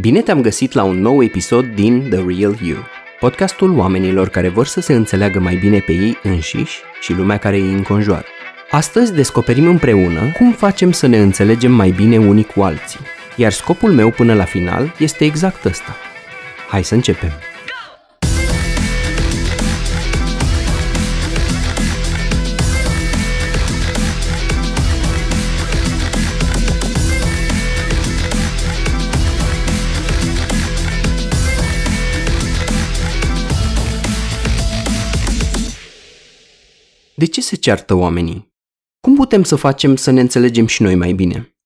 Bine te-am găsit la un nou episod din The Real You, podcastul oamenilor care vor să se înțeleagă mai bine pe ei înșiși și lumea care îi înconjoară. Astăzi descoperim împreună cum facem să ne înțelegem mai bine unii cu alții, iar scopul meu până la final este exact ăsta. Hai să începem! De ce se ceartă oamenii? Cum putem să facem să ne înțelegem și noi mai bine?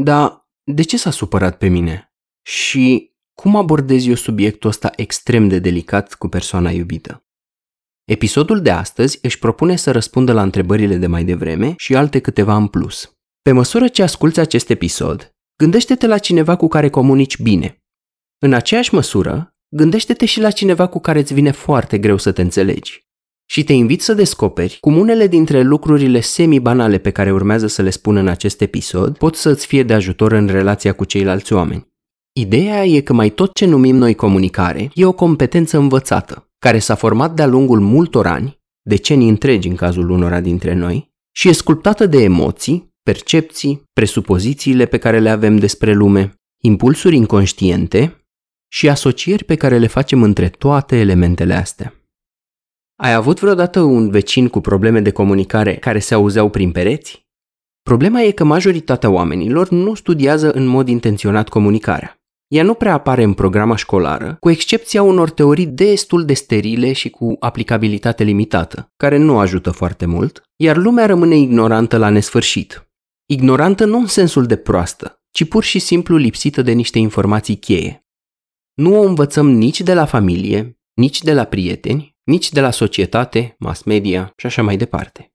Da, de ce s-a supărat pe mine? Și cum abordez eu subiectul ăsta extrem de delicat cu persoana iubită? Episodul de astăzi își propune să răspundă la întrebările de mai devreme și alte câteva în plus. Pe măsură ce asculți acest episod, gândește-te la cineva cu care comunici bine. În aceeași măsură, gândește-te și la cineva cu care îți vine foarte greu să te înțelegi și te invit să descoperi cum unele dintre lucrurile semi-banale pe care urmează să le spun în acest episod pot să-ți fie de ajutor în relația cu ceilalți oameni. Ideea e că mai tot ce numim noi comunicare e o competență învățată, care s-a format de-a lungul multor ani, decenii întregi în cazul unora dintre noi, și e sculptată de emoții, percepții, presupozițiile pe care le avem despre lume, impulsuri inconștiente și asocieri pe care le facem între toate elementele astea. Ai avut vreodată un vecin cu probleme de comunicare care se auzeau prin pereți? Problema e că majoritatea oamenilor nu studiază în mod intenționat comunicarea. Ea nu prea apare în programa școlară, cu excepția unor teorii destul de sterile și cu aplicabilitate limitată, care nu ajută foarte mult, iar lumea rămâne ignorantă la nesfârșit. Ignorantă nu în sensul de proastă, ci pur și simplu lipsită de niște informații cheie. Nu o învățăm nici de la familie, nici de la prieteni nici de la societate, mass media și așa mai departe.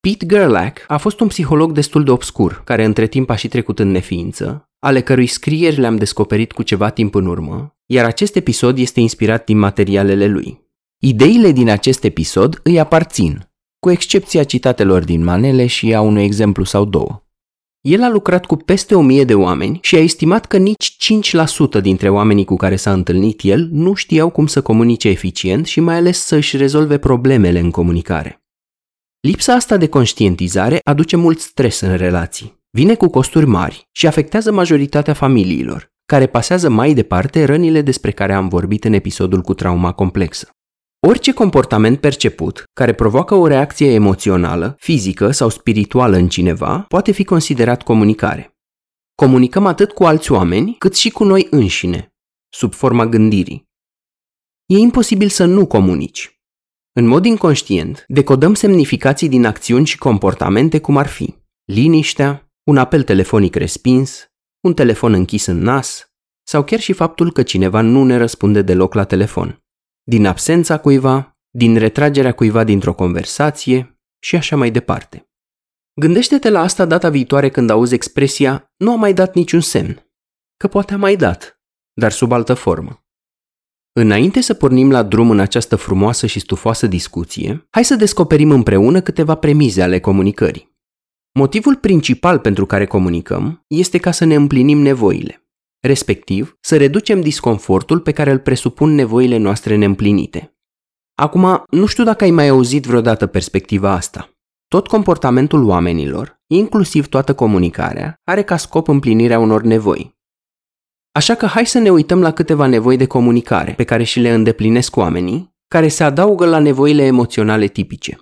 Pete Gerlach a fost un psiholog destul de obscur, care între timp a și trecut în neființă, ale cărui scrieri le-am descoperit cu ceva timp în urmă, iar acest episod este inspirat din materialele lui. Ideile din acest episod îi aparțin, cu excepția citatelor din manele și a unui exemplu sau două. El a lucrat cu peste o mie de oameni și a estimat că nici 5% dintre oamenii cu care s-a întâlnit el nu știau cum să comunice eficient și mai ales să își rezolve problemele în comunicare. Lipsa asta de conștientizare aduce mult stres în relații, vine cu costuri mari și afectează majoritatea familiilor, care pasează mai departe rănile despre care am vorbit în episodul cu trauma complexă. Orice comportament perceput care provoacă o reacție emoțională, fizică sau spirituală în cineva poate fi considerat comunicare. Comunicăm atât cu alți oameni cât și cu noi înșine, sub forma gândirii. E imposibil să nu comunici. În mod inconștient, decodăm semnificații din acțiuni și comportamente cum ar fi liniștea, un apel telefonic respins, un telefon închis în nas sau chiar și faptul că cineva nu ne răspunde deloc la telefon din absența cuiva, din retragerea cuiva dintr-o conversație și așa mai departe. Gândește-te la asta data viitoare când auzi expresia nu a mai dat niciun semn, că poate a mai dat, dar sub altă formă. Înainte să pornim la drum în această frumoasă și stufoasă discuție, hai să descoperim împreună câteva premize ale comunicării. Motivul principal pentru care comunicăm este ca să ne împlinim nevoile respectiv să reducem disconfortul pe care îl presupun nevoile noastre neîmplinite. Acum, nu știu dacă ai mai auzit vreodată perspectiva asta. Tot comportamentul oamenilor, inclusiv toată comunicarea, are ca scop împlinirea unor nevoi. Așa că hai să ne uităm la câteva nevoi de comunicare pe care și le îndeplinesc oamenii, care se adaugă la nevoile emoționale tipice.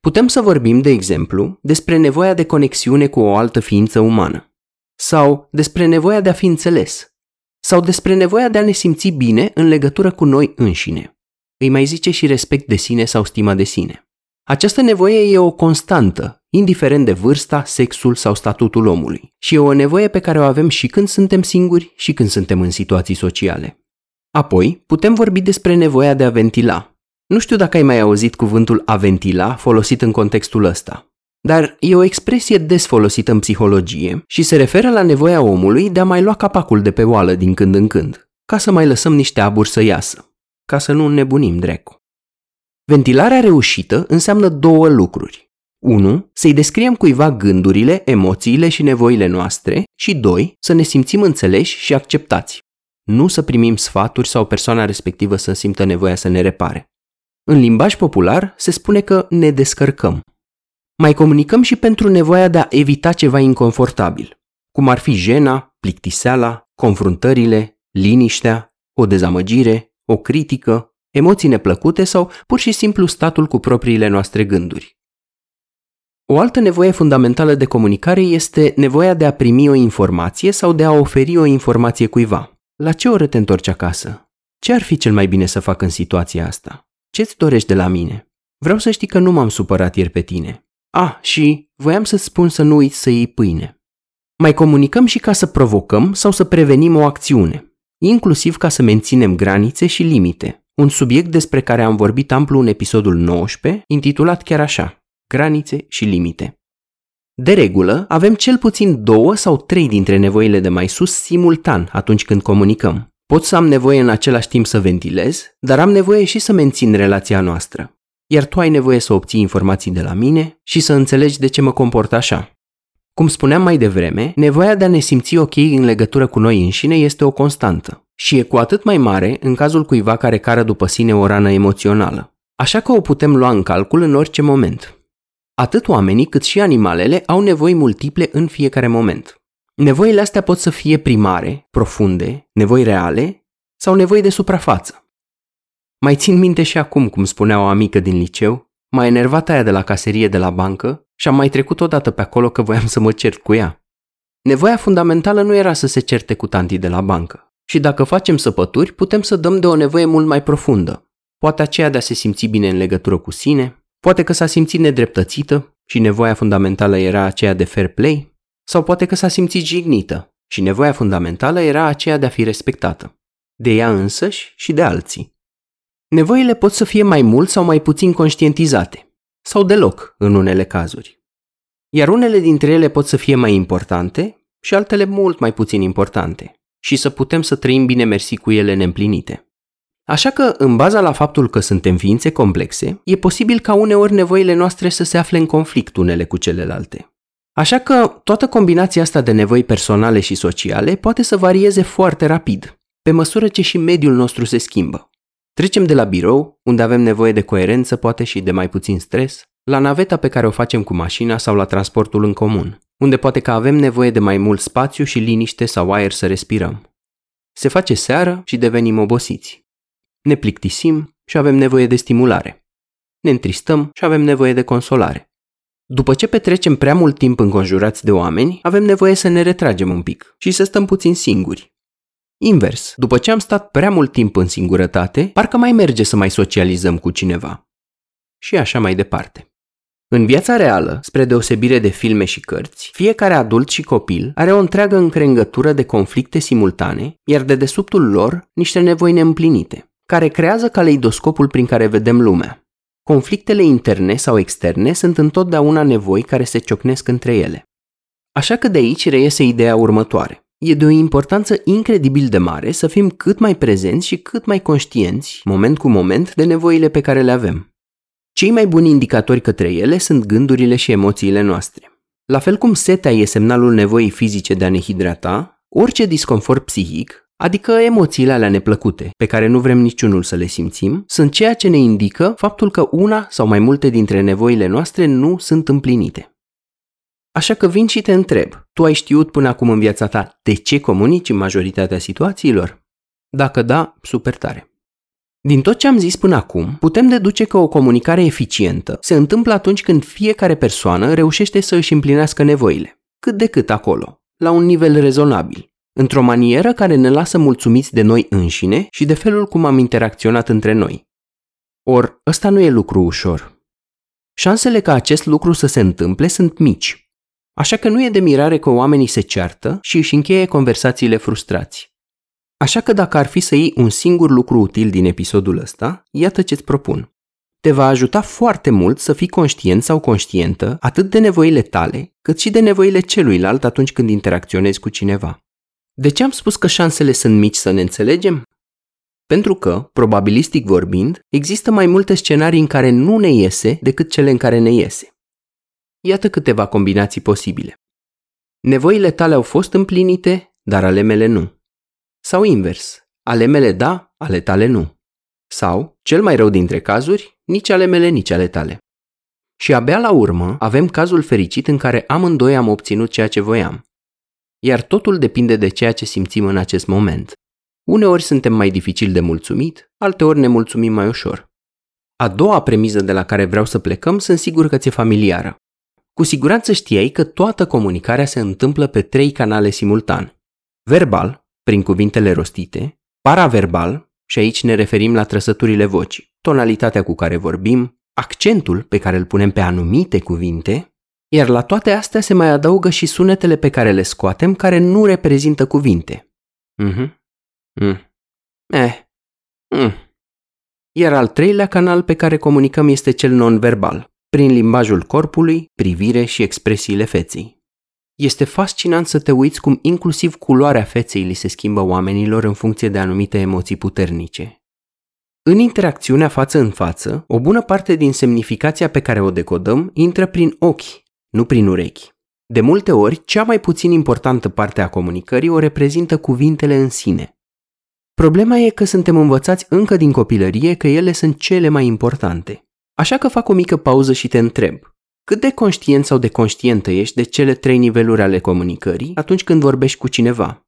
Putem să vorbim, de exemplu, despre nevoia de conexiune cu o altă ființă umană sau despre nevoia de a fi înțeles, sau despre nevoia de a ne simți bine în legătură cu noi înșine. Îi mai zice și respect de sine sau stima de sine. Această nevoie e o constantă, indiferent de vârsta, sexul sau statutul omului, și e o nevoie pe care o avem și când suntem singuri și când suntem în situații sociale. Apoi, putem vorbi despre nevoia de a ventila. Nu știu dacă ai mai auzit cuvântul a ventila folosit în contextul ăsta dar e o expresie des folosită în psihologie și se referă la nevoia omului de a mai lua capacul de pe oală din când în când, ca să mai lăsăm niște aburi să iasă, ca să nu nebunim drecu. Ventilarea reușită înseamnă două lucruri. 1. Să-i descriem cuiva gândurile, emoțiile și nevoile noastre și 2. Să ne simțim înțeleși și acceptați. nu să primim sfaturi sau persoana respectivă să simtă nevoia să ne repare. În limbaj popular se spune că ne descărcăm. Mai comunicăm și pentru nevoia de a evita ceva inconfortabil, cum ar fi jena, plictiseala, confruntările, liniștea, o dezamăgire, o critică, emoții neplăcute sau pur și simplu statul cu propriile noastre gânduri. O altă nevoie fundamentală de comunicare este nevoia de a primi o informație sau de a oferi o informație cuiva. La ce oră te întorci acasă? Ce ar fi cel mai bine să fac în situația asta? Ce-ți dorești de la mine? Vreau să știi că nu m-am supărat ieri pe tine. Ah, și voiam să-ți spun să nu uiți să iei pâine. Mai comunicăm și ca să provocăm sau să prevenim o acțiune, inclusiv ca să menținem granițe și limite, un subiect despre care am vorbit amplu în episodul 19, intitulat chiar așa, granițe și limite. De regulă, avem cel puțin două sau trei dintre nevoile de mai sus simultan atunci când comunicăm. Pot să am nevoie în același timp să ventilez, dar am nevoie și să mențin relația noastră. Iar tu ai nevoie să obții informații de la mine și să înțelegi de ce mă comport așa. Cum spuneam mai devreme, nevoia de a ne simți ok în legătură cu noi înșine este o constantă și e cu atât mai mare în cazul cuiva care cară după sine o rană emoțională. Așa că o putem lua în calcul în orice moment. Atât oamenii cât și animalele au nevoi multiple în fiecare moment. Nevoile astea pot să fie primare, profunde, nevoi reale sau nevoi de suprafață. Mai țin minte și acum, cum spunea o amică din liceu, m-a enervat aia de la caserie de la bancă și am mai trecut odată pe acolo că voiam să mă cert cu ea. Nevoia fundamentală nu era să se certe cu tantii de la bancă. Și dacă facem săpături, putem să dăm de o nevoie mult mai profundă. Poate aceea de a se simți bine în legătură cu sine, poate că s-a simțit nedreptățită și nevoia fundamentală era aceea de fair play, sau poate că s-a simțit jignită și nevoia fundamentală era aceea de a fi respectată, de ea însăși și de alții. Nevoile pot să fie mai mult sau mai puțin conștientizate, sau deloc în unele cazuri. Iar unele dintre ele pot să fie mai importante și altele mult mai puțin importante și să putem să trăim bine mersi cu ele neîmplinite. Așa că, în baza la faptul că suntem ființe complexe, e posibil ca uneori nevoile noastre să se afle în conflict unele cu celelalte. Așa că toată combinația asta de nevoi personale și sociale poate să varieze foarte rapid, pe măsură ce și mediul nostru se schimbă. Trecem de la birou, unde avem nevoie de coerență, poate și de mai puțin stres, la naveta pe care o facem cu mașina sau la transportul în comun, unde poate că avem nevoie de mai mult spațiu și liniște sau aer să respirăm. Se face seară și devenim obosiți. Ne plictisim și avem nevoie de stimulare. Ne întristăm și avem nevoie de consolare. După ce petrecem prea mult timp înconjurați de oameni, avem nevoie să ne retragem un pic și să stăm puțin singuri, Invers, după ce am stat prea mult timp în singurătate, parcă mai merge să mai socializăm cu cineva. Și așa mai departe. În viața reală, spre deosebire de filme și cărți, fiecare adult și copil are o întreagă încrengătură de conflicte simultane, iar de desubtul lor niște nevoi neîmplinite, care creează caleidoscopul prin care vedem lumea. Conflictele interne sau externe sunt întotdeauna nevoi care se ciocnesc între ele. Așa că de aici reiese ideea următoare. E de o importanță incredibil de mare să fim cât mai prezenți și cât mai conștienți, moment cu moment, de nevoile pe care le avem. Cei mai buni indicatori către ele sunt gândurile și emoțiile noastre. La fel cum setea e semnalul nevoii fizice de a ne hidrata, orice disconfort psihic, adică emoțiile alea neplăcute, pe care nu vrem niciunul să le simțim, sunt ceea ce ne indică faptul că una sau mai multe dintre nevoile noastre nu sunt împlinite. Așa că vin și te întreb, tu ai știut până acum în viața ta de ce comunici în majoritatea situațiilor? Dacă da, super tare. Din tot ce am zis până acum, putem deduce că o comunicare eficientă se întâmplă atunci când fiecare persoană reușește să își împlinească nevoile, cât de cât acolo, la un nivel rezonabil, într-o manieră care ne lasă mulțumiți de noi înșine și de felul cum am interacționat între noi. Or, ăsta nu e lucru ușor. Șansele ca acest lucru să se întâmple sunt mici, Așa că nu e de mirare că oamenii se ceartă și își încheie conversațiile frustrați. Așa că dacă ar fi să iei un singur lucru util din episodul ăsta, iată ce-ți propun. Te va ajuta foarte mult să fii conștient sau conștientă atât de nevoile tale, cât și de nevoile celuilalt atunci când interacționezi cu cineva. De ce am spus că șansele sunt mici să ne înțelegem? Pentru că, probabilistic vorbind, există mai multe scenarii în care nu ne iese decât cele în care ne iese. Iată câteva combinații posibile. Nevoile tale au fost împlinite, dar ale mele nu. Sau invers, ale mele da, ale tale nu. Sau, cel mai rău dintre cazuri, nici ale mele, nici ale tale. Și abia la urmă avem cazul fericit în care amândoi am obținut ceea ce voiam. Iar totul depinde de ceea ce simțim în acest moment. Uneori suntem mai dificil de mulțumit, alteori ne mulțumim mai ușor. A doua premiză de la care vreau să plecăm sunt sigur că ți-e familiară. Cu siguranță știai că toată comunicarea se întâmplă pe trei canale simultan. Verbal, prin cuvintele rostite, paraverbal, și aici ne referim la trăsăturile vocii, tonalitatea cu care vorbim, accentul pe care îl punem pe anumite cuvinte, iar la toate astea se mai adaugă și sunetele pe care le scoatem care nu reprezintă cuvinte. Mhm. Mm. Eh. Mm. Iar al treilea canal pe care comunicăm este cel non-verbal, prin limbajul corpului, privire și expresiile feței. Este fascinant să te uiți cum inclusiv culoarea feței li se schimbă oamenilor în funcție de anumite emoții puternice. În interacțiunea față în față, o bună parte din semnificația pe care o decodăm intră prin ochi, nu prin urechi. De multe ori, cea mai puțin importantă parte a comunicării o reprezintă cuvintele în sine. Problema e că suntem învățați încă din copilărie că ele sunt cele mai importante. Așa că fac o mică pauză și te întreb. Cât de conștient sau de conștientă ești de cele trei niveluri ale comunicării atunci când vorbești cu cineva?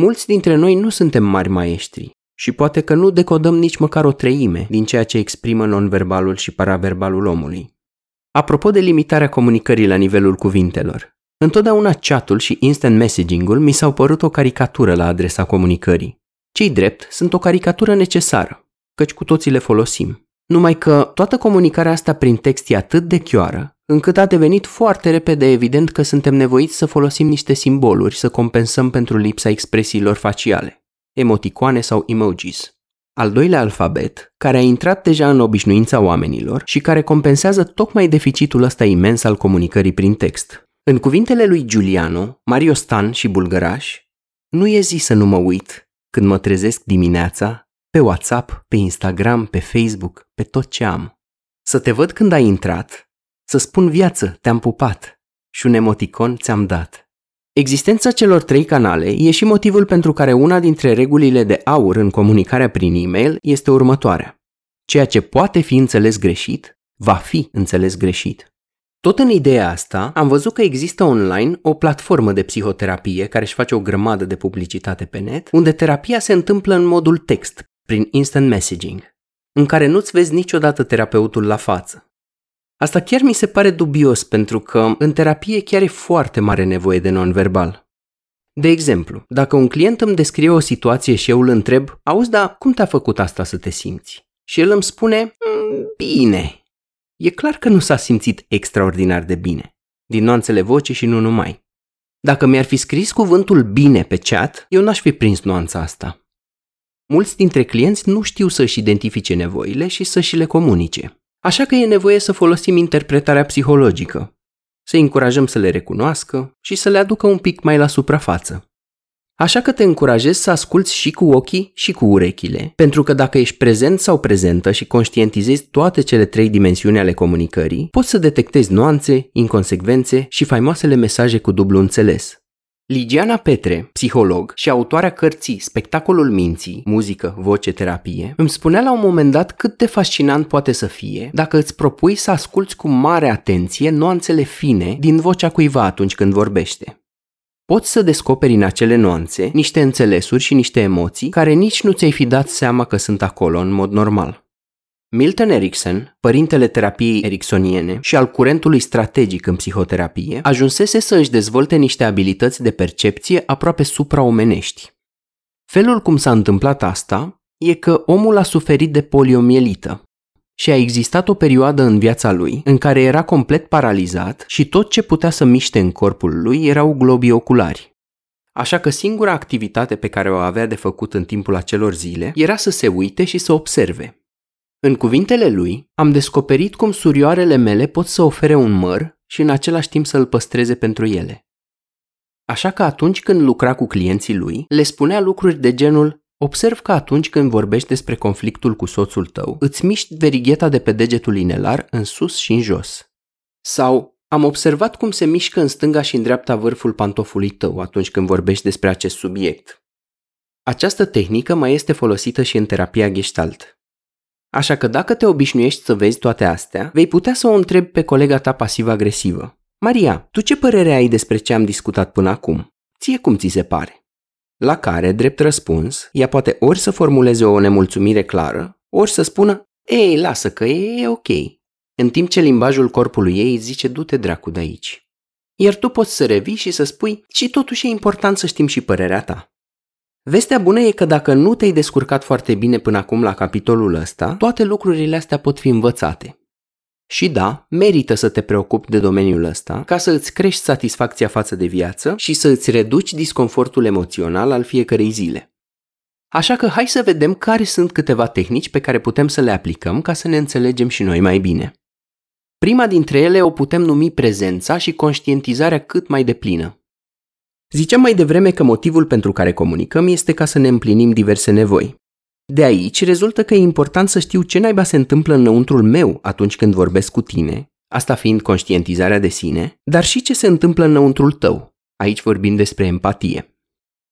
Mulți dintre noi nu suntem mari maestri și poate că nu decodăm nici măcar o treime din ceea ce exprimă nonverbalul și paraverbalul omului. Apropo de limitarea comunicării la nivelul cuvintelor, întotdeauna chatul și instant messaging-ul mi s-au părut o caricatură la adresa comunicării. Cei drept sunt o caricatură necesară, căci cu toții le folosim. Numai că toată comunicarea asta prin text e atât de chioară, încât a devenit foarte repede evident că suntem nevoiți să folosim niște simboluri să compensăm pentru lipsa expresiilor faciale, emoticoane sau emojis. Al doilea alfabet, care a intrat deja în obișnuința oamenilor și care compensează tocmai deficitul ăsta imens al comunicării prin text. În cuvintele lui Giuliano, Mario Stan și Bulgăraș, nu e zi să nu mă uit când mă trezesc dimineața pe WhatsApp, pe Instagram, pe Facebook, pe tot ce am. Să te văd când ai intrat, să spun viață, te-am pupat și un emoticon ți-am dat. Existența celor trei canale e și motivul pentru care una dintre regulile de aur în comunicarea prin e-mail este următoarea. Ceea ce poate fi înțeles greșit, va fi înțeles greșit. Tot în ideea asta, am văzut că există online o platformă de psihoterapie care își face o grămadă de publicitate pe net, unde terapia se întâmplă în modul text, prin instant messaging, în care nu-ți vezi niciodată terapeutul la față. Asta chiar mi se pare dubios pentru că în terapie chiar e foarte mare nevoie de non-verbal. De exemplu, dacă un client îmi descrie o situație și eu îl întreb, auzi, da, cum te-a făcut asta să te simți? Și el îmi spune, mm, bine. E clar că nu s-a simțit extraordinar de bine, din nuanțele vocii și nu numai. Dacă mi-ar fi scris cuvântul bine pe chat, eu n-aș fi prins nuanța asta. Mulți dintre clienți nu știu să-și identifice nevoile și să-și le comunice. Așa că e nevoie să folosim interpretarea psihologică, să încurajăm să le recunoască și să le aducă un pic mai la suprafață. Așa că te încurajez să asculți și cu ochii și cu urechile, pentru că dacă ești prezent sau prezentă și conștientizezi toate cele trei dimensiuni ale comunicării, poți să detectezi nuanțe, inconsecvențe și faimoasele mesaje cu dublu înțeles. Ligiana Petre, psiholog și autoarea cărții Spectacolul minții, muzică, voce, terapie, îmi spunea la un moment dat cât de fascinant poate să fie dacă îți propui să asculți cu mare atenție nuanțele fine din vocea cuiva atunci când vorbește. Poți să descoperi în acele nuanțe niște înțelesuri și niște emoții care nici nu ți-ai fi dat seama că sunt acolo în mod normal. Milton Erickson, părintele terapiei ericksoniene și al curentului strategic în psihoterapie, ajunsese să își dezvolte niște abilități de percepție aproape supraomenești. Felul cum s-a întâmplat asta e că omul a suferit de poliomielită și a existat o perioadă în viața lui în care era complet paralizat și tot ce putea să miște în corpul lui erau globii oculari. Așa că singura activitate pe care o avea de făcut în timpul acelor zile era să se uite și să observe, în cuvintele lui, am descoperit cum surioarele mele pot să ofere un măr și în același timp să îl păstreze pentru ele. Așa că atunci când lucra cu clienții lui, le spunea lucruri de genul Observ că atunci când vorbești despre conflictul cu soțul tău, îți miști verigheta de pe degetul inelar în sus și în jos. Sau am observat cum se mișcă în stânga și în dreapta vârful pantofului tău atunci când vorbești despre acest subiect. Această tehnică mai este folosită și în terapia gestalt. Așa că dacă te obișnuiești să vezi toate astea, vei putea să o întrebi pe colega ta pasiv-agresivă. Maria, tu ce părere ai despre ce am discutat până acum? Ție cum ți se pare? La care, drept răspuns, ea poate ori să formuleze o nemulțumire clară, ori să spună, ei, lasă că e, e ok, în timp ce limbajul corpului ei zice du-te dracu de aici. Iar tu poți să revii și să spui, și totuși e important să știm și părerea ta. Vestea bună e că dacă nu te-ai descurcat foarte bine până acum la capitolul ăsta, toate lucrurile astea pot fi învățate. Și da, merită să te preocupi de domeniul ăsta ca să îți crești satisfacția față de viață și să îți reduci disconfortul emoțional al fiecărei zile. Așa că hai să vedem care sunt câteva tehnici pe care putem să le aplicăm ca să ne înțelegem și noi mai bine. Prima dintre ele o putem numi prezența și conștientizarea cât mai deplină. Ziceam mai devreme că motivul pentru care comunicăm este ca să ne împlinim diverse nevoi. De aici rezultă că e important să știu ce naiba se întâmplă înăuntrul meu atunci când vorbesc cu tine, asta fiind conștientizarea de sine, dar și ce se întâmplă înăuntrul tău. Aici vorbim despre empatie.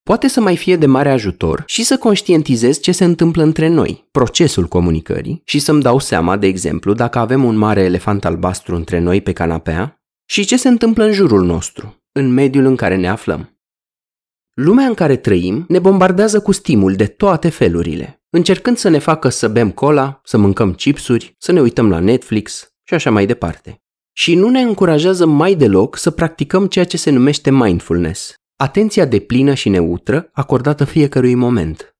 Poate să mai fie de mare ajutor și să conștientizez ce se întâmplă între noi, procesul comunicării, și să-mi dau seama, de exemplu, dacă avem un mare elefant albastru între noi pe canapea și ce se întâmplă în jurul nostru, în mediul în care ne aflăm. Lumea în care trăim ne bombardează cu stimul de toate felurile, încercând să ne facă să bem cola, să mâncăm chipsuri, să ne uităm la Netflix și așa mai departe. Și nu ne încurajează mai deloc să practicăm ceea ce se numește mindfulness, atenția de plină și neutră acordată fiecărui moment.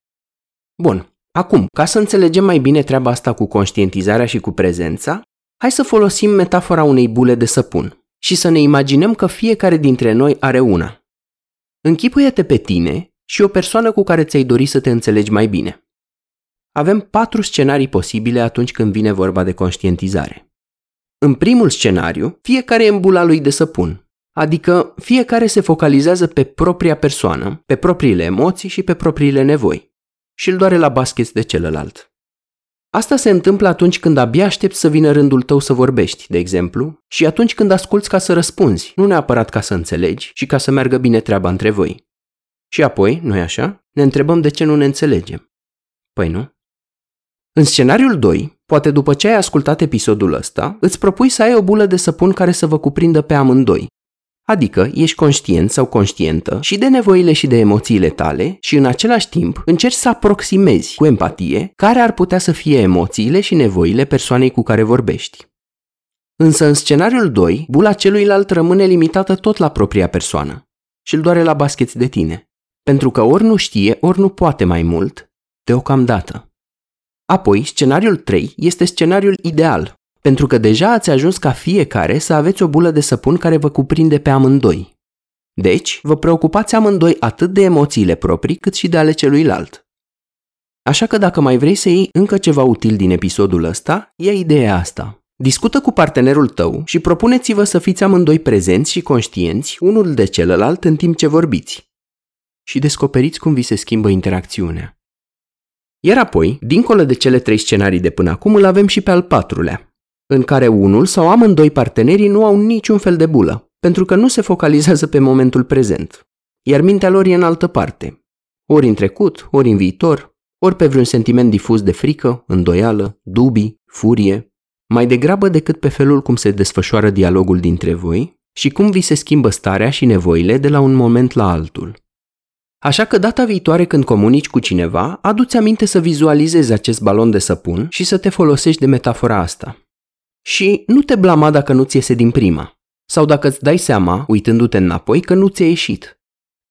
Bun, acum, ca să înțelegem mai bine treaba asta cu conștientizarea și cu prezența, hai să folosim metafora unei bule de săpun și să ne imaginăm că fiecare dintre noi are una. Închipuie-te pe tine și o persoană cu care ți-ai dori să te înțelegi mai bine. Avem patru scenarii posibile atunci când vine vorba de conștientizare. În primul scenariu, fiecare e în bula lui de săpun, adică fiecare se focalizează pe propria persoană, pe propriile emoții și pe propriile nevoi și îl doare la basket de celălalt. Asta se întâmplă atunci când abia aștepți să vină rândul tău să vorbești, de exemplu, și atunci când asculți ca să răspunzi, nu neapărat ca să înțelegi și ca să meargă bine treaba între voi. Și apoi, noi așa, ne întrebăm de ce nu ne înțelegem. Păi nu? În scenariul 2, poate după ce ai ascultat episodul ăsta, îți propui să ai o bulă de săpun care să vă cuprindă pe amândoi Adică ești conștient sau conștientă și de nevoile și de emoțiile tale și în același timp încerci să aproximezi cu empatie care ar putea să fie emoțiile și nevoile persoanei cu care vorbești. Însă în scenariul 2, bula celuilalt rămâne limitată tot la propria persoană și îl doare la basket de tine. Pentru că ori nu știe, ori nu poate mai mult, deocamdată. Apoi, scenariul 3 este scenariul ideal, pentru că deja ați ajuns ca fiecare să aveți o bulă de săpun care vă cuprinde pe amândoi. Deci, vă preocupați amândoi atât de emoțiile proprii cât și de ale celuilalt. Așa că dacă mai vrei să iei încă ceva util din episodul ăsta, ia ideea asta. Discută cu partenerul tău și propuneți-vă să fiți amândoi prezenți și conștienți unul de celălalt în timp ce vorbiți. Și descoperiți cum vi se schimbă interacțiunea. Iar apoi, dincolo de cele trei scenarii de până acum, îl avem și pe al patrulea, în care unul sau amândoi partenerii nu au niciun fel de bulă, pentru că nu se focalizează pe momentul prezent, iar mintea lor e în altă parte, ori în trecut, ori în viitor, ori pe vreun sentiment difuz de frică, îndoială, dubii, furie, mai degrabă decât pe felul cum se desfășoară dialogul dintre voi și cum vi se schimbă starea și nevoile de la un moment la altul. Așa că data viitoare când comunici cu cineva, adu-ți aminte să vizualizezi acest balon de săpun și să te folosești de metafora asta. Și nu te blama dacă nu ți iese din prima, sau dacă îți dai seama, uitându-te înapoi, că nu ți-a ieșit.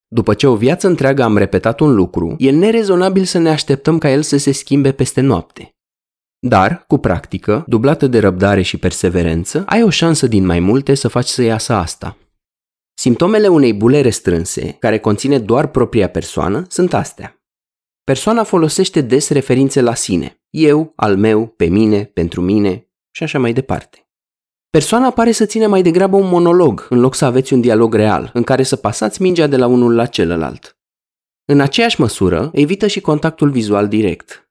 După ce o viață întreagă am repetat un lucru, e nerezonabil să ne așteptăm ca el să se schimbe peste noapte. Dar, cu practică, dublată de răbdare și perseverență, ai o șansă din mai multe să faci să iasă asta. Simptomele unei bule restrânse, care conține doar propria persoană, sunt astea. Persoana folosește des referințe la sine. Eu, al meu, pe mine, pentru mine, și așa mai departe. Persoana pare să ține mai degrabă un monolog, în loc să aveți un dialog real, în care să pasați mingea de la unul la celălalt. În aceeași măsură, evită și contactul vizual direct.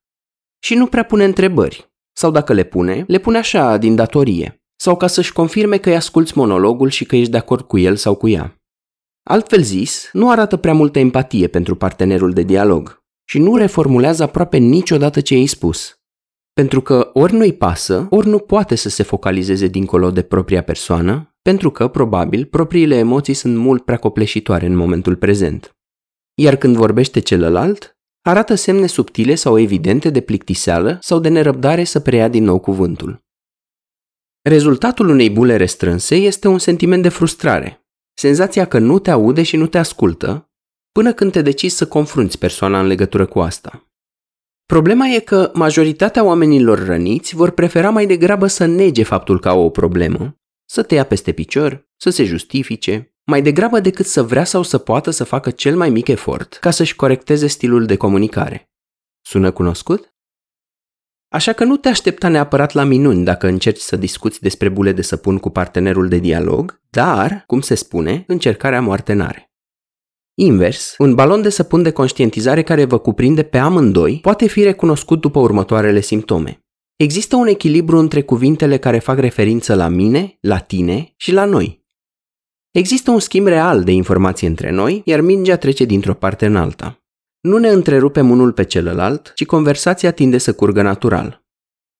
Și nu prea pune întrebări, sau dacă le pune, le pune așa, din datorie, sau ca să-și confirme că îi asculți monologul și că ești de acord cu el sau cu ea. Altfel zis, nu arată prea multă empatie pentru partenerul de dialog. și nu reformulează aproape niciodată ce i spus. Pentru că ori nu-i pasă, ori nu poate să se focalizeze dincolo de propria persoană, pentru că, probabil, propriile emoții sunt mult prea copleșitoare în momentul prezent. Iar când vorbește celălalt, arată semne subtile sau evidente de plictiseală sau de nerăbdare să preia din nou cuvântul. Rezultatul unei bule restrânse este un sentiment de frustrare, senzația că nu te aude și nu te ascultă, până când te decizi să confrunți persoana în legătură cu asta. Problema e că majoritatea oamenilor răniți vor prefera mai degrabă să nege faptul că au o problemă, să te ia peste picior, să se justifice, mai degrabă decât să vrea sau să poată să facă cel mai mic efort ca să-și corecteze stilul de comunicare. Sună cunoscut? Așa că nu te aștepta neapărat la minuni dacă încerci să discuți despre bule de săpun cu partenerul de dialog, dar, cum se spune, încercarea moarte n-are. Invers, un balon de săpun de conștientizare care vă cuprinde pe amândoi poate fi recunoscut după următoarele simptome. Există un echilibru între cuvintele care fac referință la mine, la tine și la noi. Există un schimb real de informații între noi, iar mingea trece dintr-o parte în alta. Nu ne întrerupem unul pe celălalt, ci conversația tinde să curgă natural.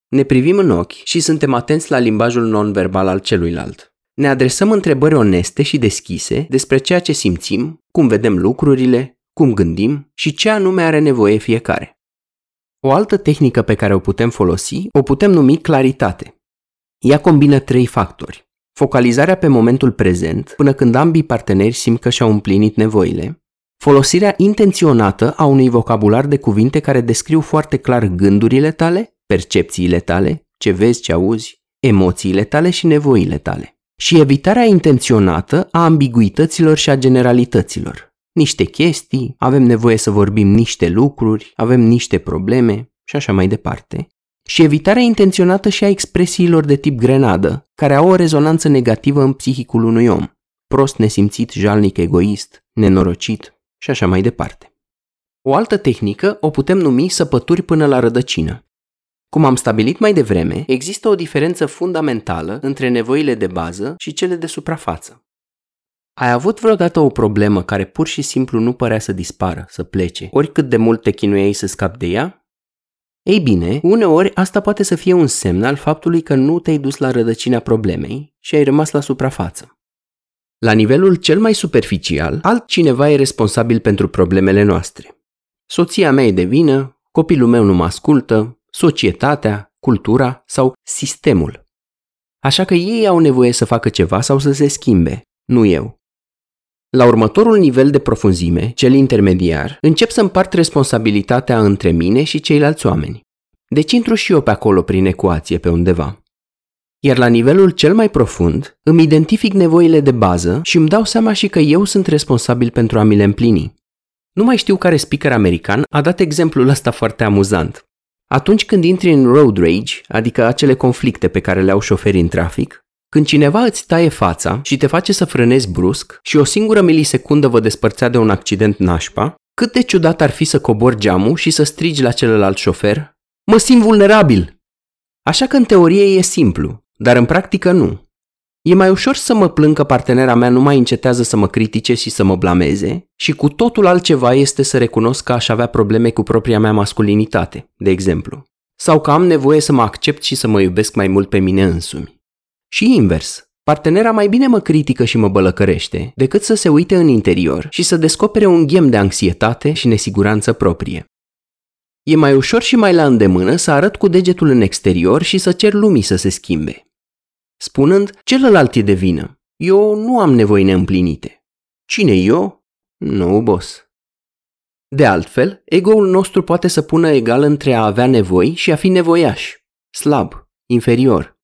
Ne privim în ochi și suntem atenți la limbajul non-verbal al celuilalt. Ne adresăm întrebări oneste și deschise despre ceea ce simțim, cum vedem lucrurile, cum gândim și ce anume are nevoie fiecare. O altă tehnică pe care o putem folosi o putem numi claritate. Ea combină trei factori. Focalizarea pe momentul prezent, până când ambii parteneri simt că și-au împlinit nevoile, folosirea intenționată a unui vocabular de cuvinte care descriu foarte clar gândurile tale, percepțiile tale, ce vezi, ce auzi, emoțiile tale și nevoile tale și evitarea intenționată a ambiguităților și a generalităților. Niște chestii, avem nevoie să vorbim niște lucruri, avem niște probleme și așa mai departe. Și evitarea intenționată și a expresiilor de tip grenadă, care au o rezonanță negativă în psihicul unui om. Prost, nesimțit, jalnic, egoist, nenorocit și așa mai departe. O altă tehnică o putem numi săpături până la rădăcină. Cum am stabilit mai devreme, există o diferență fundamentală între nevoile de bază și cele de suprafață. Ai avut vreodată o problemă care pur și simplu nu părea să dispară, să plece, oricât de mult te chinuiai să scapi de ea? Ei bine, uneori asta poate să fie un semn al faptului că nu te-ai dus la rădăcina problemei și ai rămas la suprafață. La nivelul cel mai superficial, altcineva e responsabil pentru problemele noastre. Soția mea e de vină, copilul meu nu mă ascultă, societatea, cultura sau sistemul. Așa că ei au nevoie să facă ceva sau să se schimbe, nu eu. La următorul nivel de profunzime, cel intermediar, încep să împart responsabilitatea între mine și ceilalți oameni. Deci intru și eu pe acolo prin ecuație pe undeva. Iar la nivelul cel mai profund, îmi identific nevoile de bază și îmi dau seama și că eu sunt responsabil pentru a mi le împlini. Nu mai știu care speaker american a dat exemplul ăsta foarte amuzant. Atunci când intri în road rage, adică acele conflicte pe care le au șoferii în trafic, când cineva îți taie fața și te face să frânezi brusc și o singură milisecundă vă despărțea de un accident nașpa, cât de ciudat ar fi să cobori geamul și să strigi la celălalt șofer, mă simt vulnerabil! Așa că în teorie e simplu, dar în practică nu. E mai ușor să mă plâng că partenera mea nu mai încetează să mă critique și să mă blameze și cu totul altceva este să recunosc că aș avea probleme cu propria mea masculinitate, de exemplu. Sau că am nevoie să mă accept și să mă iubesc mai mult pe mine însumi. Și invers, partenera mai bine mă critică și mă bălăcărește decât să se uite în interior și să descopere un ghem de anxietate și nesiguranță proprie. E mai ușor și mai la îndemână să arăt cu degetul în exterior și să cer lumii să se schimbe spunând celălalt e de vină. Eu nu am nevoi neîmplinite. Cine eu? Nu, boss. De altfel, ego-ul nostru poate să pună egal între a avea nevoi și a fi nevoiaș, slab, inferior.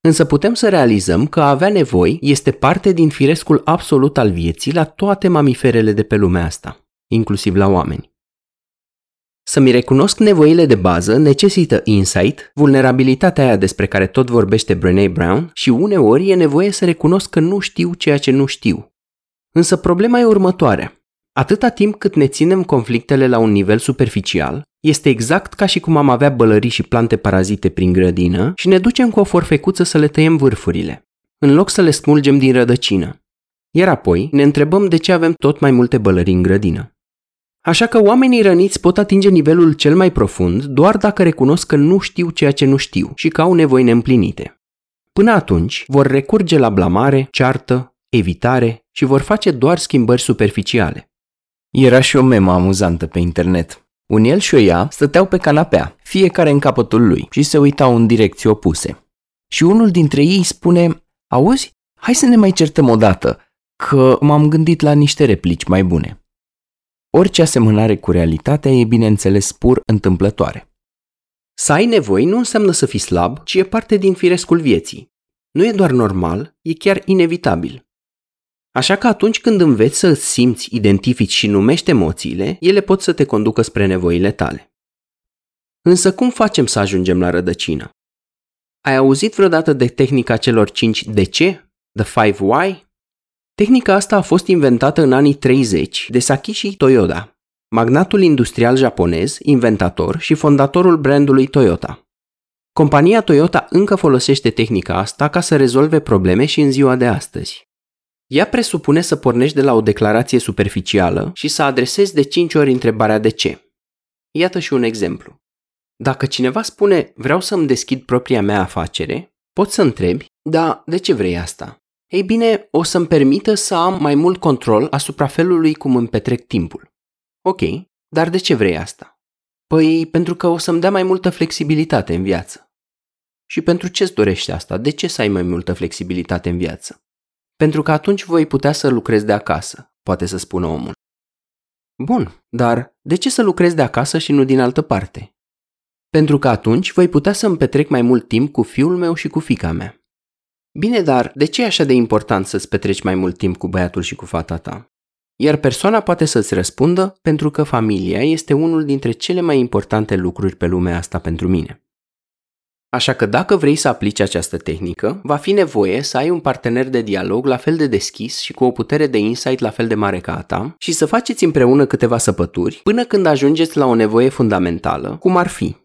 Însă putem să realizăm că a avea nevoi este parte din firescul absolut al vieții la toate mamiferele de pe lumea asta, inclusiv la oameni. Să-mi recunosc nevoile de bază necesită insight, vulnerabilitatea aia despre care tot vorbește Brené Brown și uneori e nevoie să recunosc că nu știu ceea ce nu știu. Însă problema e următoarea. Atâta timp cât ne ținem conflictele la un nivel superficial, este exact ca și cum am avea bălării și plante parazite prin grădină și ne ducem cu o forfecuță să le tăiem vârfurile, în loc să le smulgem din rădăcină. Iar apoi ne întrebăm de ce avem tot mai multe bălării în grădină. Așa că oamenii răniți pot atinge nivelul cel mai profund doar dacă recunosc că nu știu ceea ce nu știu și că au nevoi neîmplinite. Până atunci, vor recurge la blamare, ceartă, evitare și vor face doar schimbări superficiale. Era și o memă amuzantă pe internet. Un el și o ea stăteau pe canapea, fiecare în capătul lui, și se uitau în direcții opuse. Și unul dintre ei spune, Auzi, hai să ne mai certăm o dată, că m-am gândit la niște replici mai bune. Orice asemănare cu realitatea e bineînțeles pur întâmplătoare. Să ai nevoi nu înseamnă să fii slab, ci e parte din firescul vieții. Nu e doar normal, e chiar inevitabil. Așa că atunci când înveți să îți simți, identifici și numești emoțiile, ele pot să te conducă spre nevoile tale. Însă cum facem să ajungem la rădăcină? Ai auzit vreodată de tehnica celor 5 de ce? The 5 why? Tehnica asta a fost inventată în anii 30 de Sakishi Toyoda, magnatul industrial japonez, inventator și fondatorul brandului Toyota. Compania Toyota încă folosește tehnica asta ca să rezolve probleme și în ziua de astăzi. Ea presupune să pornești de la o declarație superficială și să adresezi de 5 ori întrebarea de ce. Iată și un exemplu. Dacă cineva spune vreau să-mi deschid propria mea afacere, poți să întrebi, da, de ce vrei asta? Ei bine, o să-mi permită să am mai mult control asupra felului cum îmi petrec timpul. Ok, dar de ce vrei asta? Păi pentru că o să-mi dea mai multă flexibilitate în viață. Și pentru ce-ți dorești asta? De ce să ai mai multă flexibilitate în viață? Pentru că atunci voi putea să lucrez de acasă, poate să spună omul. Bun, dar de ce să lucrez de acasă și nu din altă parte? Pentru că atunci voi putea să-mi petrec mai mult timp cu fiul meu și cu fica mea. Bine, dar de ce e așa de important să-ți petreci mai mult timp cu băiatul și cu fata ta? Iar persoana poate să-ți răspundă pentru că familia este unul dintre cele mai importante lucruri pe lumea asta pentru mine. Așa că dacă vrei să aplici această tehnică, va fi nevoie să ai un partener de dialog la fel de deschis și cu o putere de insight la fel de mare ca a ta și să faceți împreună câteva săpături până când ajungeți la o nevoie fundamentală, cum ar fi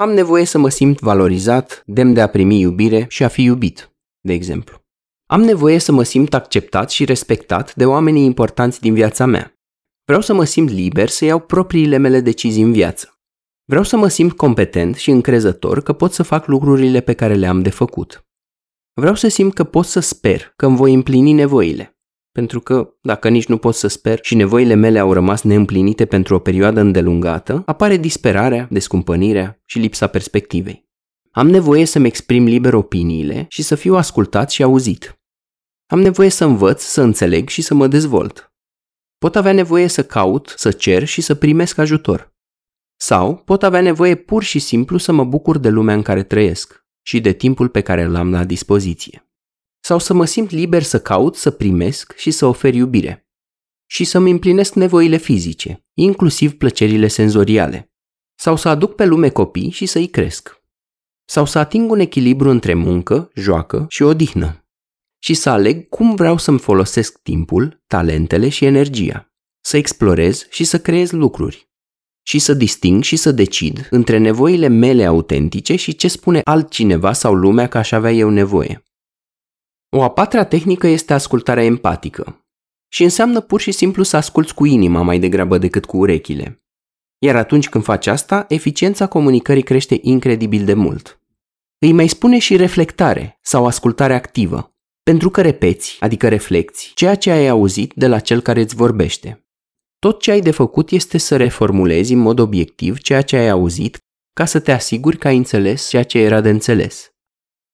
am nevoie să mă simt valorizat, demn de a primi iubire și a fi iubit de exemplu. Am nevoie să mă simt acceptat și respectat de oamenii importanți din viața mea. Vreau să mă simt liber să iau propriile mele decizii în viață. Vreau să mă simt competent și încrezător că pot să fac lucrurile pe care le-am de făcut. Vreau să simt că pot să sper că îmi voi împlini nevoile. Pentru că, dacă nici nu pot să sper și nevoile mele au rămas neîmplinite pentru o perioadă îndelungată, apare disperarea, descumpănirea și lipsa perspectivei. Am nevoie să-mi exprim liber opiniile și să fiu ascultat și auzit. Am nevoie să învăț, să înțeleg și să mă dezvolt. Pot avea nevoie să caut, să cer și să primesc ajutor. Sau pot avea nevoie pur și simplu să mă bucur de lumea în care trăiesc și de timpul pe care îl am la dispoziție. Sau să mă simt liber să caut, să primesc și să ofer iubire. Și să-mi împlinesc nevoile fizice, inclusiv plăcerile senzoriale. Sau să aduc pe lume copii și să-i cresc sau să ating un echilibru între muncă, joacă și odihnă și să aleg cum vreau să-mi folosesc timpul, talentele și energia, să explorez și să creez lucruri și să disting și să decid între nevoile mele autentice și ce spune altcineva sau lumea că aș avea eu nevoie. O a patra tehnică este ascultarea empatică și înseamnă pur și simplu să asculți cu inima mai degrabă decât cu urechile. Iar atunci când faci asta, eficiența comunicării crește incredibil de mult. Îi mai spune și reflectare sau ascultare activă, pentru că repeți, adică reflecți, ceea ce ai auzit de la cel care îți vorbește. Tot ce ai de făcut este să reformulezi în mod obiectiv ceea ce ai auzit ca să te asiguri că ai înțeles ceea ce era de înțeles.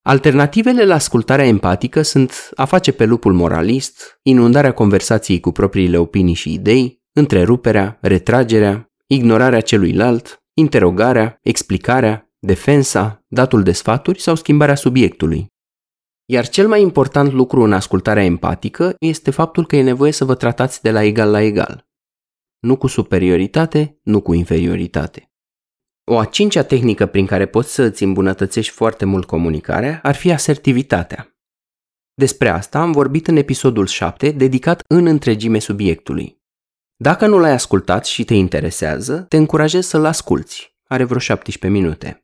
Alternativele la ascultarea empatică sunt a face pe lupul moralist, inundarea conversației cu propriile opinii și idei, întreruperea, retragerea, ignorarea celuilalt, interogarea, explicarea, defensa, datul de sfaturi sau schimbarea subiectului. Iar cel mai important lucru în ascultarea empatică este faptul că e nevoie să vă tratați de la egal la egal. Nu cu superioritate, nu cu inferioritate. O a cincea tehnică prin care poți să îți îmbunătățești foarte mult comunicarea ar fi asertivitatea. Despre asta am vorbit în episodul 7, dedicat în întregime subiectului. Dacă nu l-ai ascultat și te interesează, te încurajez să-l asculți. Are vreo 17 minute.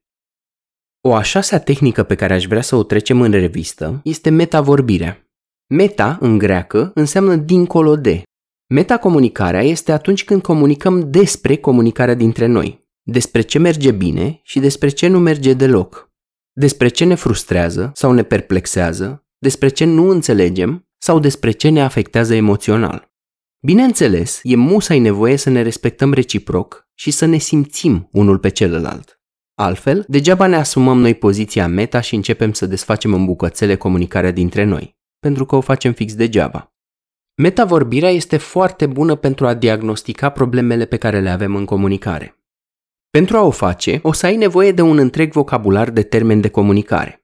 O a șasea tehnică pe care aș vrea să o trecem în revistă este metavorbirea. Meta, în greacă, înseamnă dincolo de. Metacomunicarea este atunci când comunicăm despre comunicarea dintre noi, despre ce merge bine și despre ce nu merge deloc, despre ce ne frustrează sau ne perplexează, despre ce nu înțelegem sau despre ce ne afectează emoțional. Bineînțeles, e musai nevoie să ne respectăm reciproc și să ne simțim unul pe celălalt. Altfel, degeaba ne asumăm noi poziția meta și începem să desfacem în bucățele comunicarea dintre noi, pentru că o facem fix degeaba. Metavorbirea este foarte bună pentru a diagnostica problemele pe care le avem în comunicare. Pentru a o face, o să ai nevoie de un întreg vocabular de termeni de comunicare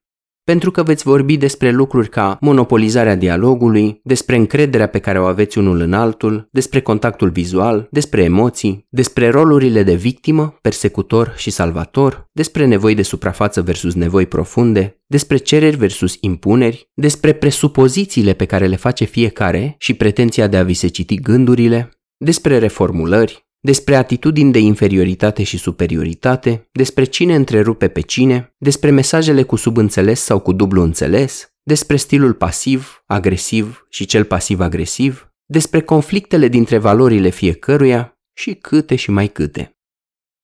pentru că veți vorbi despre lucruri ca monopolizarea dialogului, despre încrederea pe care o aveți unul în altul, despre contactul vizual, despre emoții, despre rolurile de victimă, persecutor și salvator, despre nevoi de suprafață versus nevoi profunde, despre cereri versus impuneri, despre presupozițiile pe care le face fiecare și pretenția de a vi se citi gândurile, despre reformulări, despre atitudini de inferioritate și superioritate, despre cine întrerupe pe cine, despre mesajele cu subînțeles sau cu dublu înțeles, despre stilul pasiv, agresiv și cel pasiv-agresiv, despre conflictele dintre valorile fiecăruia și câte și mai câte.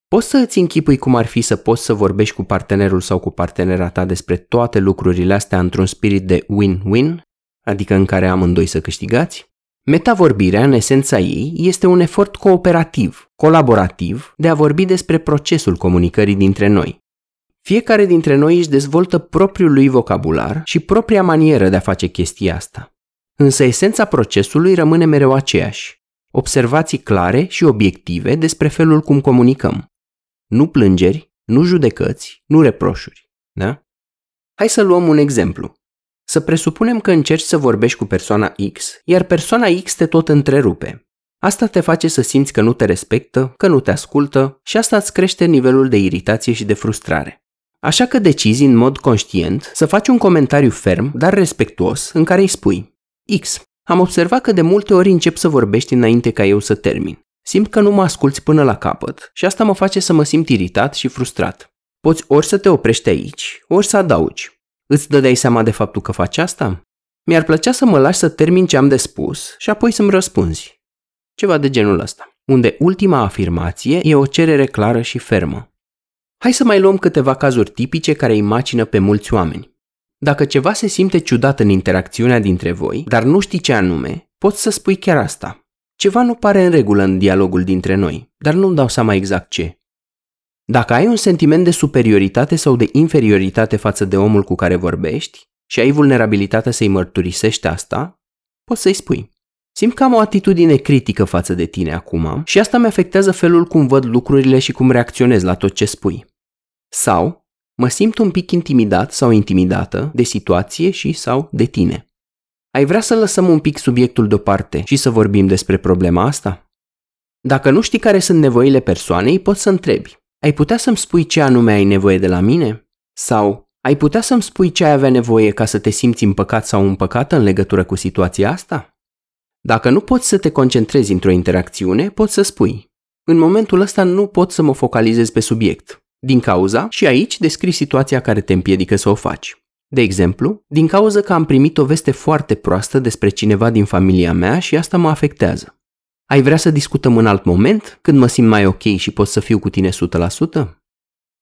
Poți să îți închipui cum ar fi să poți să vorbești cu partenerul sau cu partenera ta despre toate lucrurile astea într-un spirit de win-win, adică în care amândoi să câștigați? Metavorbirea, în esența ei, este un efort cooperativ, colaborativ, de a vorbi despre procesul comunicării dintre noi. Fiecare dintre noi își dezvoltă propriul lui vocabular și propria manieră de a face chestia asta. Însă esența procesului rămâne mereu aceeași. Observații clare și obiective despre felul cum comunicăm. Nu plângeri, nu judecăți, nu reproșuri. Da? Hai să luăm un exemplu. Să presupunem că încerci să vorbești cu persoana X, iar persoana X te tot întrerupe. Asta te face să simți că nu te respectă, că nu te ascultă și asta îți crește nivelul de iritație și de frustrare. Așa că decizi în mod conștient să faci un comentariu ferm, dar respectuos, în care îi spui X, am observat că de multe ori încep să vorbești înainte ca eu să termin. Simt că nu mă asculți până la capăt și asta mă face să mă simt iritat și frustrat. Poți ori să te oprești aici, ori să adaugi. Îți dădeai seama de faptul că faci asta? Mi-ar plăcea să mă lași să termin ce am de spus și apoi să-mi răspunzi. Ceva de genul ăsta, unde ultima afirmație e o cerere clară și fermă. Hai să mai luăm câteva cazuri tipice care îi macină pe mulți oameni. Dacă ceva se simte ciudat în interacțiunea dintre voi, dar nu știi ce anume, poți să spui chiar asta. Ceva nu pare în regulă în dialogul dintre noi, dar nu-mi dau seama exact ce. Dacă ai un sentiment de superioritate sau de inferioritate față de omul cu care vorbești și ai vulnerabilitatea să-i mărturisești asta, poți să-i spui. Simt că am o atitudine critică față de tine acum și asta mi afectează felul cum văd lucrurile și cum reacționez la tot ce spui. Sau, mă simt un pic intimidat sau intimidată de situație și sau de tine. Ai vrea să lăsăm un pic subiectul deoparte și să vorbim despre problema asta? Dacă nu știi care sunt nevoile persoanei, poți să întrebi. Ai putea să-mi spui ce anume ai nevoie de la mine? Sau ai putea să-mi spui ce ai avea nevoie ca să te simți împăcat sau împăcată în legătură cu situația asta? Dacă nu poți să te concentrezi într-o interacțiune, poți să spui în momentul ăsta nu pot să mă focalizez pe subiect. Din cauza, și aici descrii situația care te împiedică să o faci. De exemplu, din cauza că am primit o veste foarte proastă despre cineva din familia mea și asta mă afectează. Ai vrea să discutăm în alt moment, când mă simt mai ok și pot să fiu cu tine 100%?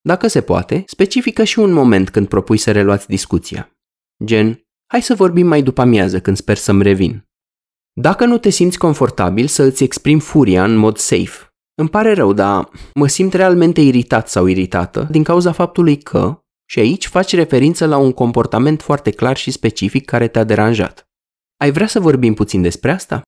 Dacă se poate, specifică și un moment când propui să reluați discuția. Gen, hai să vorbim mai după amiază când sper să-mi revin. Dacă nu te simți confortabil să îți exprimi furia în mod safe, îmi pare rău, dar mă simt realmente iritat sau iritată din cauza faptului că, și aici faci referință la un comportament foarte clar și specific care te-a deranjat. Ai vrea să vorbim puțin despre asta?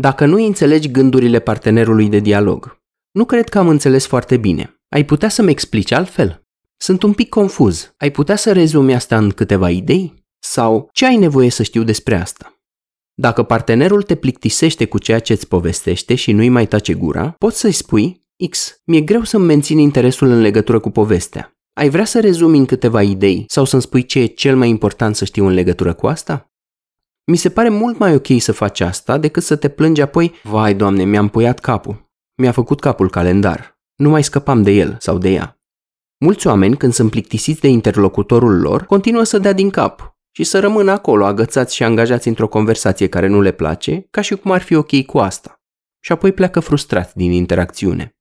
Dacă nu înțelegi gândurile partenerului de dialog, nu cred că am înțeles foarte bine. Ai putea să-mi explici altfel? Sunt un pic confuz. Ai putea să rezumi asta în câteva idei? Sau ce ai nevoie să știu despre asta? Dacă partenerul te plictisește cu ceea ce îți povestește și nu-i mai tace gura, poți să-i spui X, mi-e greu să-mi mențin interesul în legătură cu povestea. Ai vrea să rezumi în câteva idei sau să-mi spui ce e cel mai important să știu în legătură cu asta? Mi se pare mult mai ok să faci asta decât să te plângi apoi, vai doamne, mi-am puiat capul. Mi-a făcut capul calendar. Nu mai scăpam de el sau de ea. Mulți oameni, când sunt plictisiți de interlocutorul lor, continuă să dea din cap și să rămână acolo agățați și angajați într-o conversație care nu le place, ca și cum ar fi ok cu asta. și apoi pleacă frustrat din interacțiune.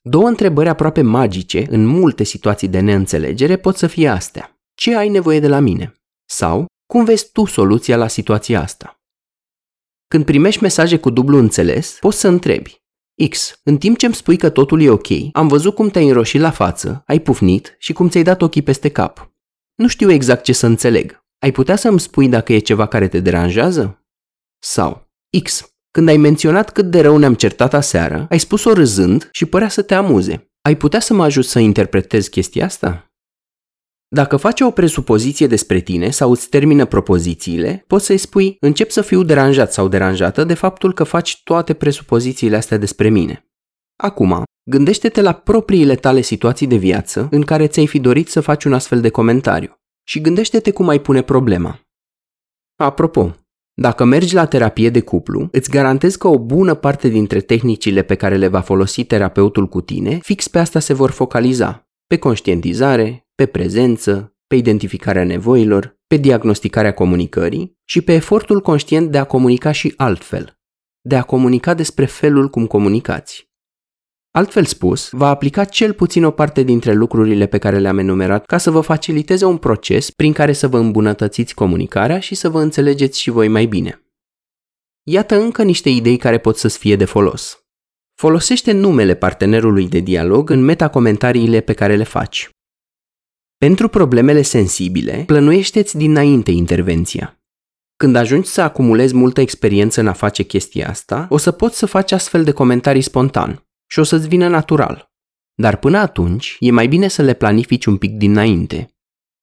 Două întrebări aproape magice în multe situații de neînțelegere pot să fie astea. Ce ai nevoie de la mine? Sau, cum vezi tu soluția la situația asta? Când primești mesaje cu dublu înțeles, poți să întrebi. X, în timp ce îmi spui că totul e ok, am văzut cum te-ai înroșit la față, ai pufnit și cum ți-ai dat ochii peste cap. Nu știu exact ce să înțeleg. Ai putea să îmi spui dacă e ceva care te deranjează? Sau X, când ai menționat cât de rău ne-am certat aseară, ai spus-o râzând și părea să te amuze. Ai putea să mă ajut să interpretez chestia asta? Dacă faci o presupoziție despre tine sau îți termină propozițiile, poți să-i spui încep să fiu deranjat sau deranjată de faptul că faci toate presupozițiile astea despre mine. Acum, gândește-te la propriile tale situații de viață în care ți-ai fi dorit să faci un astfel de comentariu și gândește-te cum ai pune problema. Apropo, dacă mergi la terapie de cuplu, îți garantez că o bună parte dintre tehnicile pe care le va folosi terapeutul cu tine, fix pe asta se vor focaliza. Pe conștientizare, pe prezență, pe identificarea nevoilor, pe diagnosticarea comunicării și pe efortul conștient de a comunica și altfel, de a comunica despre felul cum comunicați. Altfel spus, va aplica cel puțin o parte dintre lucrurile pe care le-am enumerat ca să vă faciliteze un proces prin care să vă îmbunătățiți comunicarea și să vă înțelegeți și voi mai bine. Iată încă niște idei care pot să-ți fie de folos. Folosește numele partenerului de dialog în metacomentariile pe care le faci. Pentru problemele sensibile, plănuiește-ți dinainte intervenția. Când ajungi să acumulezi multă experiență în a face chestia asta, o să poți să faci astfel de comentarii spontan și o să-ți vină natural. Dar până atunci, e mai bine să le planifici un pic dinainte.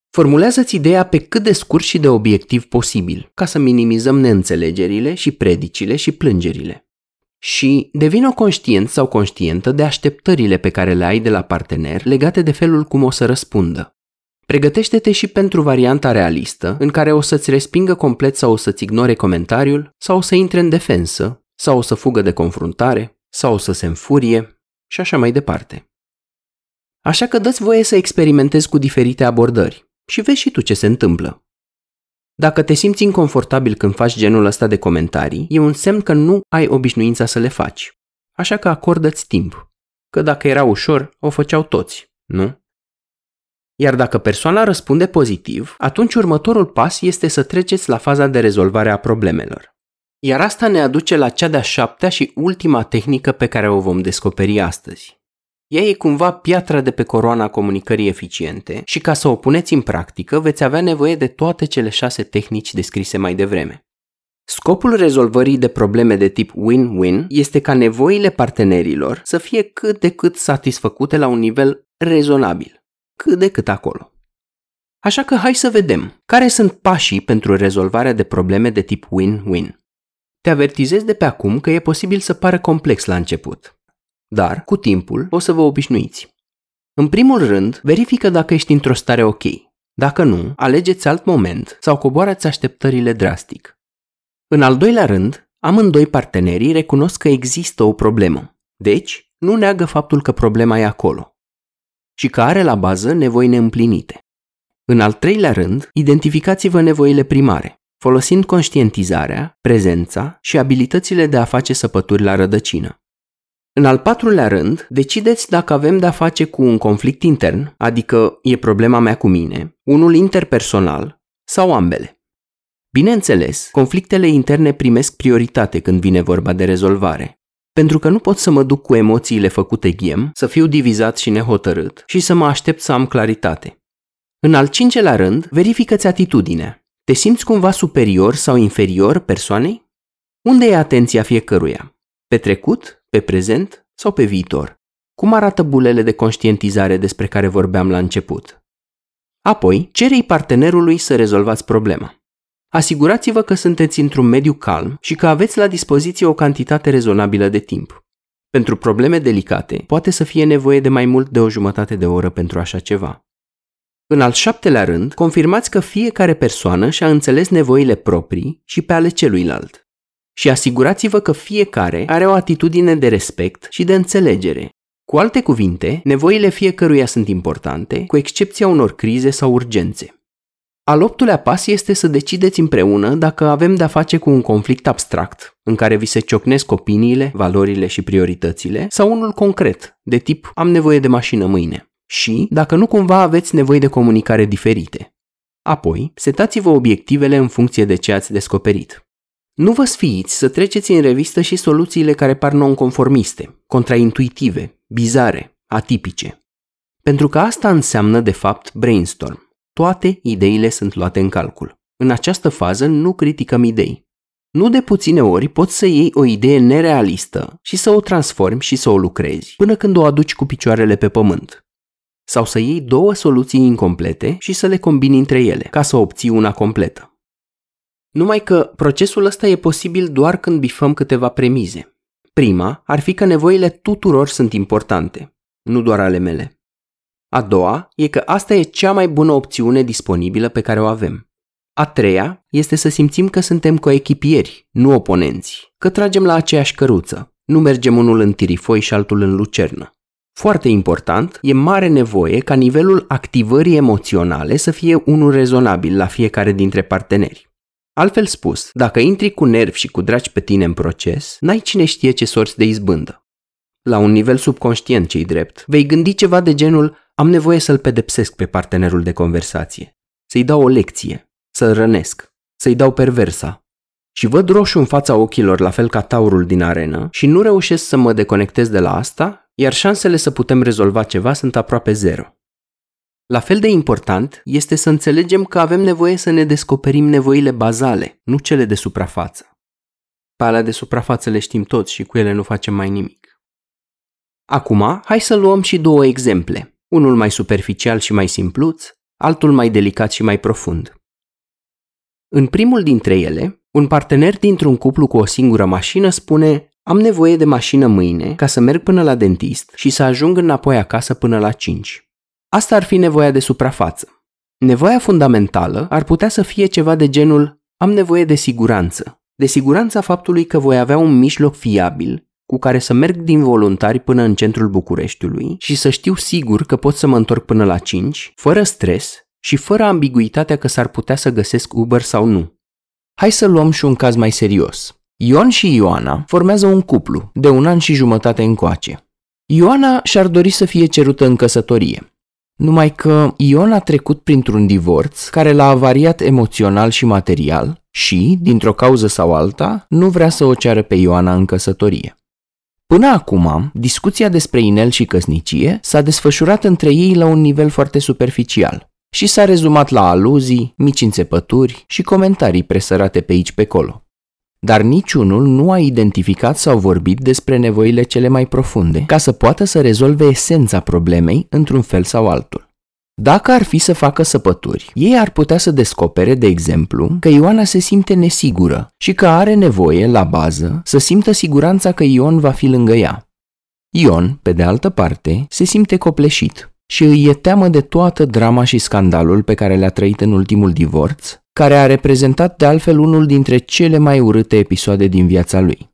Formulează-ți ideea pe cât de scurt și de obiectiv posibil, ca să minimizăm neînțelegerile și predicile și plângerile. Și devină conștient sau conștientă de așteptările pe care le ai de la partener legate de felul cum o să răspundă. Pregătește-te și pentru varianta realistă, în care o să-ți respingă complet sau o să-ți ignore comentariul, sau o să intre în defensă, sau o să fugă de confruntare, sau o să se înfurie și așa mai departe. Așa că dă-ți voie să experimentezi cu diferite abordări și vezi și tu ce se întâmplă. Dacă te simți inconfortabil când faci genul ăsta de comentarii, e un semn că nu ai obișnuința să le faci. Așa că acordă-ți timp. Că dacă era ușor, o făceau toți, nu? Iar dacă persoana răspunde pozitiv, atunci următorul pas este să treceți la faza de rezolvare a problemelor. Iar asta ne aduce la cea de-a șaptea și ultima tehnică pe care o vom descoperi astăzi. Ea e cumva piatra de pe coroana comunicării eficiente și ca să o puneți în practică veți avea nevoie de toate cele șase tehnici descrise mai devreme. Scopul rezolvării de probleme de tip win-win este ca nevoile partenerilor să fie cât de cât satisfăcute la un nivel rezonabil, cât de cât acolo. Așa că hai să vedem care sunt pașii pentru rezolvarea de probleme de tip win-win. Te avertizez de pe acum că e posibil să pară complex la început, dar cu timpul o să vă obișnuiți. În primul rând, verifică dacă ești într-o stare ok. Dacă nu, alegeți alt moment sau coboarați așteptările drastic. În al doilea rând, amândoi partenerii recunosc că există o problemă. Deci, nu neagă faptul că problema e acolo și că are la bază nevoi neîmplinite. În al treilea rând, identificați-vă nevoile primare folosind conștientizarea, prezența și abilitățile de a face săpături la rădăcină. În al patrulea rând, decideți dacă avem de-a face cu un conflict intern, adică e problema mea cu mine, unul interpersonal sau ambele. Bineînțeles, conflictele interne primesc prioritate când vine vorba de rezolvare, pentru că nu pot să mă duc cu emoțiile făcute ghem, să fiu divizat și nehotărât și să mă aștept să am claritate. În al cincelea rând, verifică-ți atitudinea. Te simți cumva superior sau inferior persoanei? Unde e atenția fiecăruia? Pe trecut, pe prezent sau pe viitor? Cum arată bulele de conștientizare despre care vorbeam la început? Apoi, cerei partenerului să rezolvați problema. Asigurați-vă că sunteți într-un mediu calm și că aveți la dispoziție o cantitate rezonabilă de timp. Pentru probleme delicate, poate să fie nevoie de mai mult de o jumătate de oră pentru așa ceva. În al șaptelea rând, confirmați că fiecare persoană și-a înțeles nevoile proprii și pe ale celuilalt. Și asigurați-vă că fiecare are o atitudine de respect și de înțelegere. Cu alte cuvinte, nevoile fiecăruia sunt importante, cu excepția unor crize sau urgențe. Al optulea pas este să decideți împreună dacă avem de-a face cu un conflict abstract, în care vi se ciocnesc opiniile, valorile și prioritățile, sau unul concret, de tip am nevoie de mașină mâine. Și dacă nu cumva aveți nevoie de comunicare diferite. Apoi, setați-vă obiectivele în funcție de ce ați descoperit. Nu vă sfiiți să treceți în revistă și soluțiile care par nonconformiste, contraintuitive, bizare, atipice. Pentru că asta înseamnă, de fapt, brainstorm. Toate ideile sunt luate în calcul. În această fază nu criticăm idei. Nu de puține ori poți să iei o idee nerealistă și să o transformi și să o lucrezi, până când o aduci cu picioarele pe pământ. Sau să iei două soluții incomplete și să le combini între ele, ca să obții una completă. Numai că procesul ăsta e posibil doar când bifăm câteva premize. Prima ar fi că nevoile tuturor sunt importante, nu doar ale mele. A doua e că asta e cea mai bună opțiune disponibilă pe care o avem. A treia este să simțim că suntem coechipieri, nu oponenți, că tragem la aceeași căruță, nu mergem unul în tirifoi și altul în lucernă. Foarte important, e mare nevoie ca nivelul activării emoționale să fie unul rezonabil la fiecare dintre parteneri. Altfel spus, dacă intri cu nervi și cu dragi pe tine în proces, n-ai cine știe ce sorți de izbândă. La un nivel subconștient cei drept, vei gândi ceva de genul am nevoie să-l pedepsesc pe partenerul de conversație, să-i dau o lecție, să-l rănesc, să-i dau perversa. Și văd roșu în fața ochilor la fel ca taurul din arenă și nu reușesc să mă deconectez de la asta, iar șansele să putem rezolva ceva sunt aproape zero. La fel de important este să înțelegem că avem nevoie să ne descoperim nevoile bazale, nu cele de suprafață. Pe alea de suprafață le știm toți și cu ele nu facem mai nimic. Acum, hai să luăm și două exemple unul mai superficial și mai simpluț, altul mai delicat și mai profund. În primul dintre ele, un partener dintr-un cuplu cu o singură mașină spune am nevoie de mașină mâine ca să merg până la dentist și să ajung înapoi acasă până la 5. Asta ar fi nevoia de suprafață. Nevoia fundamentală ar putea să fie ceva de genul am nevoie de siguranță, de siguranța faptului că voi avea un mijloc fiabil cu care să merg din voluntari până în centrul Bucureștiului și să știu sigur că pot să mă întorc până la 5, fără stres și fără ambiguitatea că s-ar putea să găsesc Uber sau nu. Hai să luăm și un caz mai serios. Ion și Ioana formează un cuplu de un an și jumătate încoace. Ioana și-ar dori să fie cerută în căsătorie. Numai că Ion a trecut printr-un divorț care l-a avariat emoțional și material și, dintr-o cauză sau alta, nu vrea să o ceară pe Ioana în căsătorie. Până acum, discuția despre inel și căsnicie s-a desfășurat între ei la un nivel foarte superficial și s-a rezumat la aluzii, mici înțepături și comentarii presărate pe aici pe colo. Dar niciunul nu a identificat sau vorbit despre nevoile cele mai profunde ca să poată să rezolve esența problemei într-un fel sau altul. Dacă ar fi să facă săpături, ei ar putea să descopere, de exemplu, că Ioana se simte nesigură și că are nevoie, la bază, să simtă siguranța că Ion va fi lângă ea. Ion, pe de altă parte, se simte copleșit și îi e teamă de toată drama și scandalul pe care le-a trăit în ultimul divorț, care a reprezentat de altfel unul dintre cele mai urâte episoade din viața lui.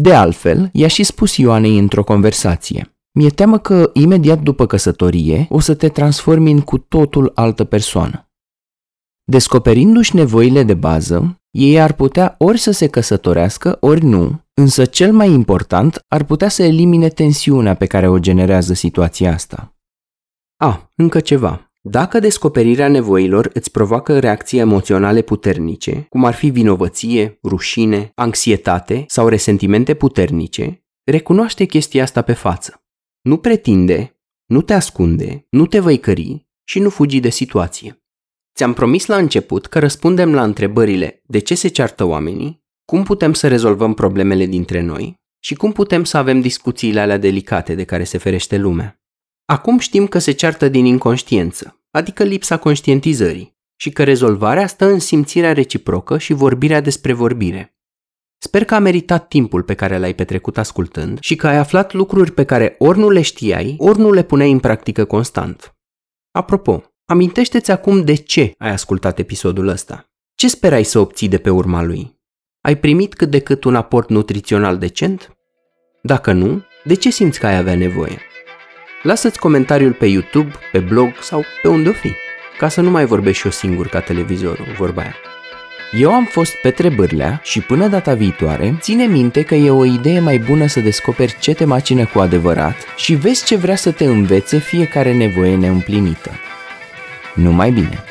De altfel, i-a și spus Ioanei într-o conversație. Mi-e teamă că imediat după căsătorie o să te transformi în cu totul altă persoană. Descoperindu-și nevoile de bază, ei ar putea ori să se căsătorească, ori nu, însă cel mai important ar putea să elimine tensiunea pe care o generează situația asta. A, încă ceva. Dacă descoperirea nevoilor îți provoacă reacții emoționale puternice, cum ar fi vinovăție, rușine, anxietate sau resentimente puternice, recunoaște chestia asta pe față. Nu pretinde, nu te ascunde, nu te văicări și nu fugi de situație. Ți-am promis la început că răspundem la întrebările de ce se ceartă oamenii, cum putem să rezolvăm problemele dintre noi și cum putem să avem discuțiile alea delicate de care se ferește lumea. Acum știm că se ceartă din inconștiență, adică lipsa conștientizării, și că rezolvarea stă în simțirea reciprocă și vorbirea despre vorbire. Sper că a meritat timpul pe care l-ai petrecut ascultând și că ai aflat lucruri pe care ori nu le știai, ori nu le puneai în practică constant. Apropo, amintește-ți acum de ce ai ascultat episodul ăsta. Ce sperai să obții de pe urma lui? Ai primit cât de cât un aport nutrițional decent? Dacă nu, de ce simți că ai avea nevoie? Lasă-ți comentariul pe YouTube, pe blog sau pe unde o fi. ca să nu mai vorbești și eu singur ca televizorul, vorba aia. Eu am fost Petre Bârlea și până data viitoare, ține minte că e o idee mai bună să descoperi ce te macină cu adevărat și vezi ce vrea să te învețe fiecare nevoie neîmplinită. Numai bine!